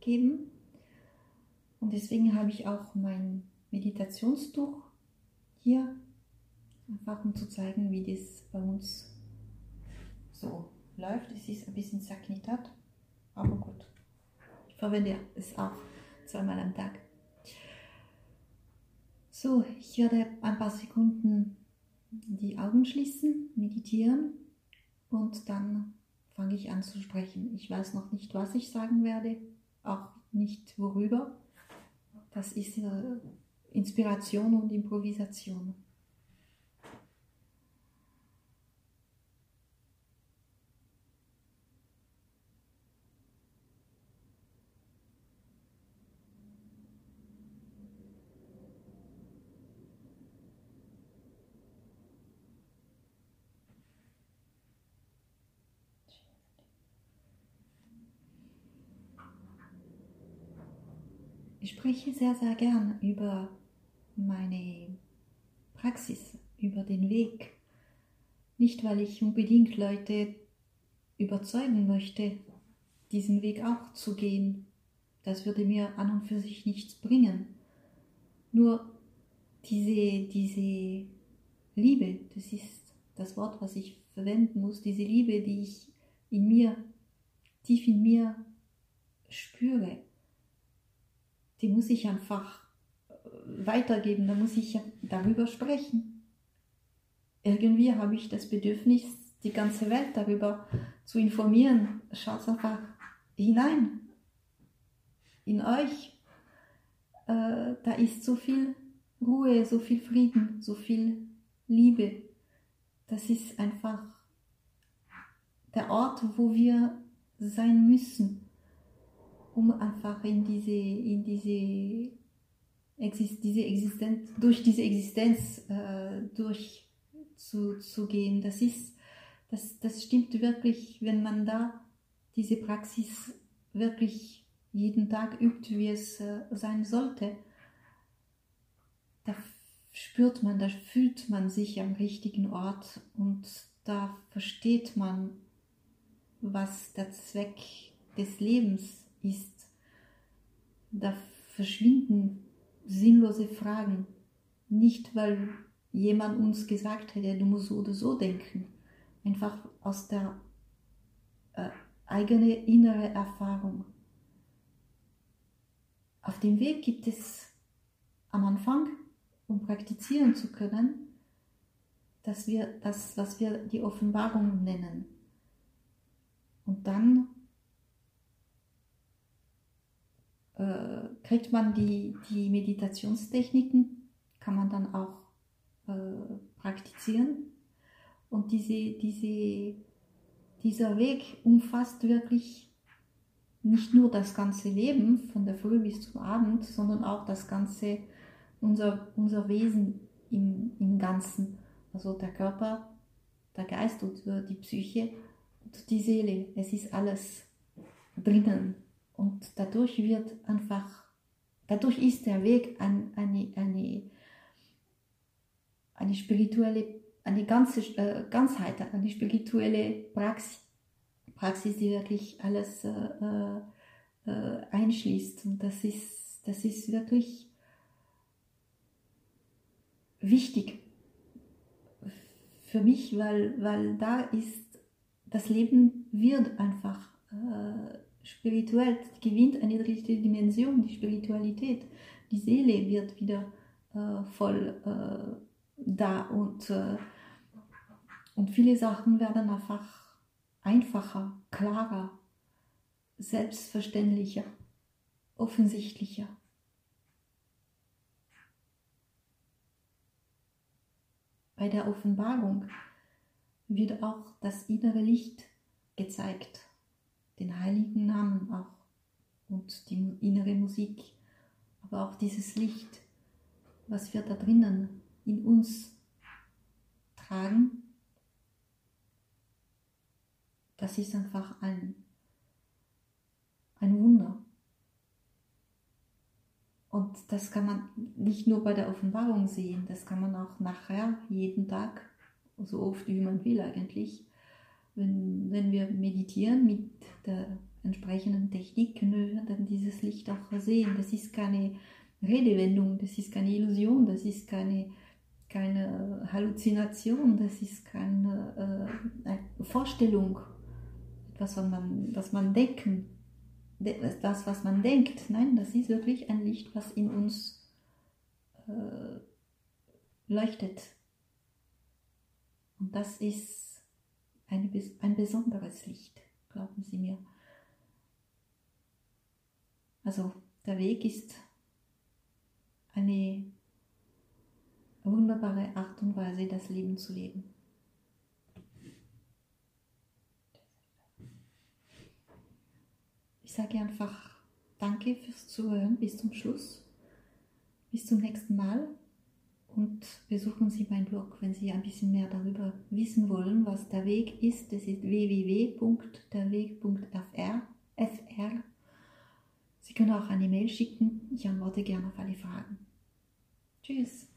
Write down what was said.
geben. Und deswegen habe ich auch mein Meditationstuch hier, einfach um zu zeigen, wie das bei uns so läuft. Es ist ein bisschen zerknittert, aber gut. Ich verwende es auch zweimal am Tag. So, ich werde ein paar Sekunden die Augen schließen, meditieren und dann fange ich an zu sprechen. Ich weiß noch nicht, was ich sagen werde, auch nicht worüber. Das ist äh, Inspiration und Improvisation. Ich spreche sehr, sehr gern über meine Praxis, über den Weg. Nicht, weil ich unbedingt Leute überzeugen möchte, diesen Weg auch zu gehen. Das würde mir an und für sich nichts bringen. Nur diese, diese Liebe, das ist das Wort, was ich verwenden muss, diese Liebe, die ich in mir, tief in mir spüre, die muss ich einfach äh, weitergeben, da muss ich darüber sprechen. Irgendwie habe ich das Bedürfnis, die ganze Welt darüber zu informieren. Schaut einfach hinein in euch. Äh, da ist so viel Ruhe, so viel Frieden, so viel Liebe. Das ist einfach der Ort, wo wir sein müssen um einfach in diese, in diese, Exist diese Existenz, durch diese Existenz äh, durchzugehen. Das ist, das, das stimmt wirklich, wenn man da diese Praxis wirklich jeden Tag übt, wie es äh, sein sollte. Da spürt man, da fühlt man sich am richtigen Ort und da versteht man, was der Zweck des Lebens ist da verschwinden sinnlose Fragen. Nicht, weil jemand uns gesagt hätte, du musst so oder so denken. Einfach aus der äh, eigenen inneren Erfahrung. Auf dem Weg gibt es am Anfang, um praktizieren zu können, dass wir das, was wir die Offenbarung nennen. Und dann äh, kriegt man die, die Meditationstechniken, kann man dann auch äh, praktizieren. Und diese, diese, dieser Weg umfasst wirklich nicht nur das ganze Leben von der Früh bis zum Abend, sondern auch das ganze, unser, unser Wesen im, im Ganzen. Also der Körper, der Geist und die Psyche und die Seele. Es ist alles drinnen. Und dadurch wird einfach, dadurch ist der Weg ein, eine, eine, eine spirituelle, eine ganze äh, Ganzheit, eine spirituelle Praxis, Praxis, die wirklich alles äh, äh, einschließt. Und das ist, das ist wirklich wichtig für mich, weil, weil da ist, das Leben wird einfach äh, spirituell gewinnt eine dritte Dimension, die Spiritualität. Die Seele wird wieder äh, voll äh, da und, äh, und viele Sachen werden einfach einfacher, klarer, selbstverständlicher, offensichtlicher. Bei der Offenbarung wird auch das innere Licht gezeigt den heiligen Namen auch und die innere Musik, aber auch dieses Licht, was wir da drinnen in uns tragen, das ist einfach ein, ein Wunder. Und das kann man nicht nur bei der Offenbarung sehen, das kann man auch nachher jeden Tag, so oft wie man will eigentlich, wenn, wenn wir meditieren mit der entsprechenden Techniken dann dieses Licht auch sehen. Das ist keine Redewendung, das ist keine Illusion, das ist keine, keine Halluzination, das ist keine äh, Vorstellung, etwas, was man, was man denken, das, was man denkt. Nein, das ist wirklich ein Licht, was in uns äh, leuchtet. Und das ist eine, ein besonderes Licht, glauben Sie mir. Also der Weg ist eine wunderbare Art und Weise, das Leben zu leben. Ich sage einfach Danke fürs Zuhören bis zum Schluss. Bis zum nächsten Mal und besuchen Sie meinen Blog, wenn Sie ein bisschen mehr darüber wissen wollen, was der Weg ist. Das ist www.derweg.fr. Sie können auch eine Mail schicken. Ich antworte gerne auf alle Fragen. Tschüss.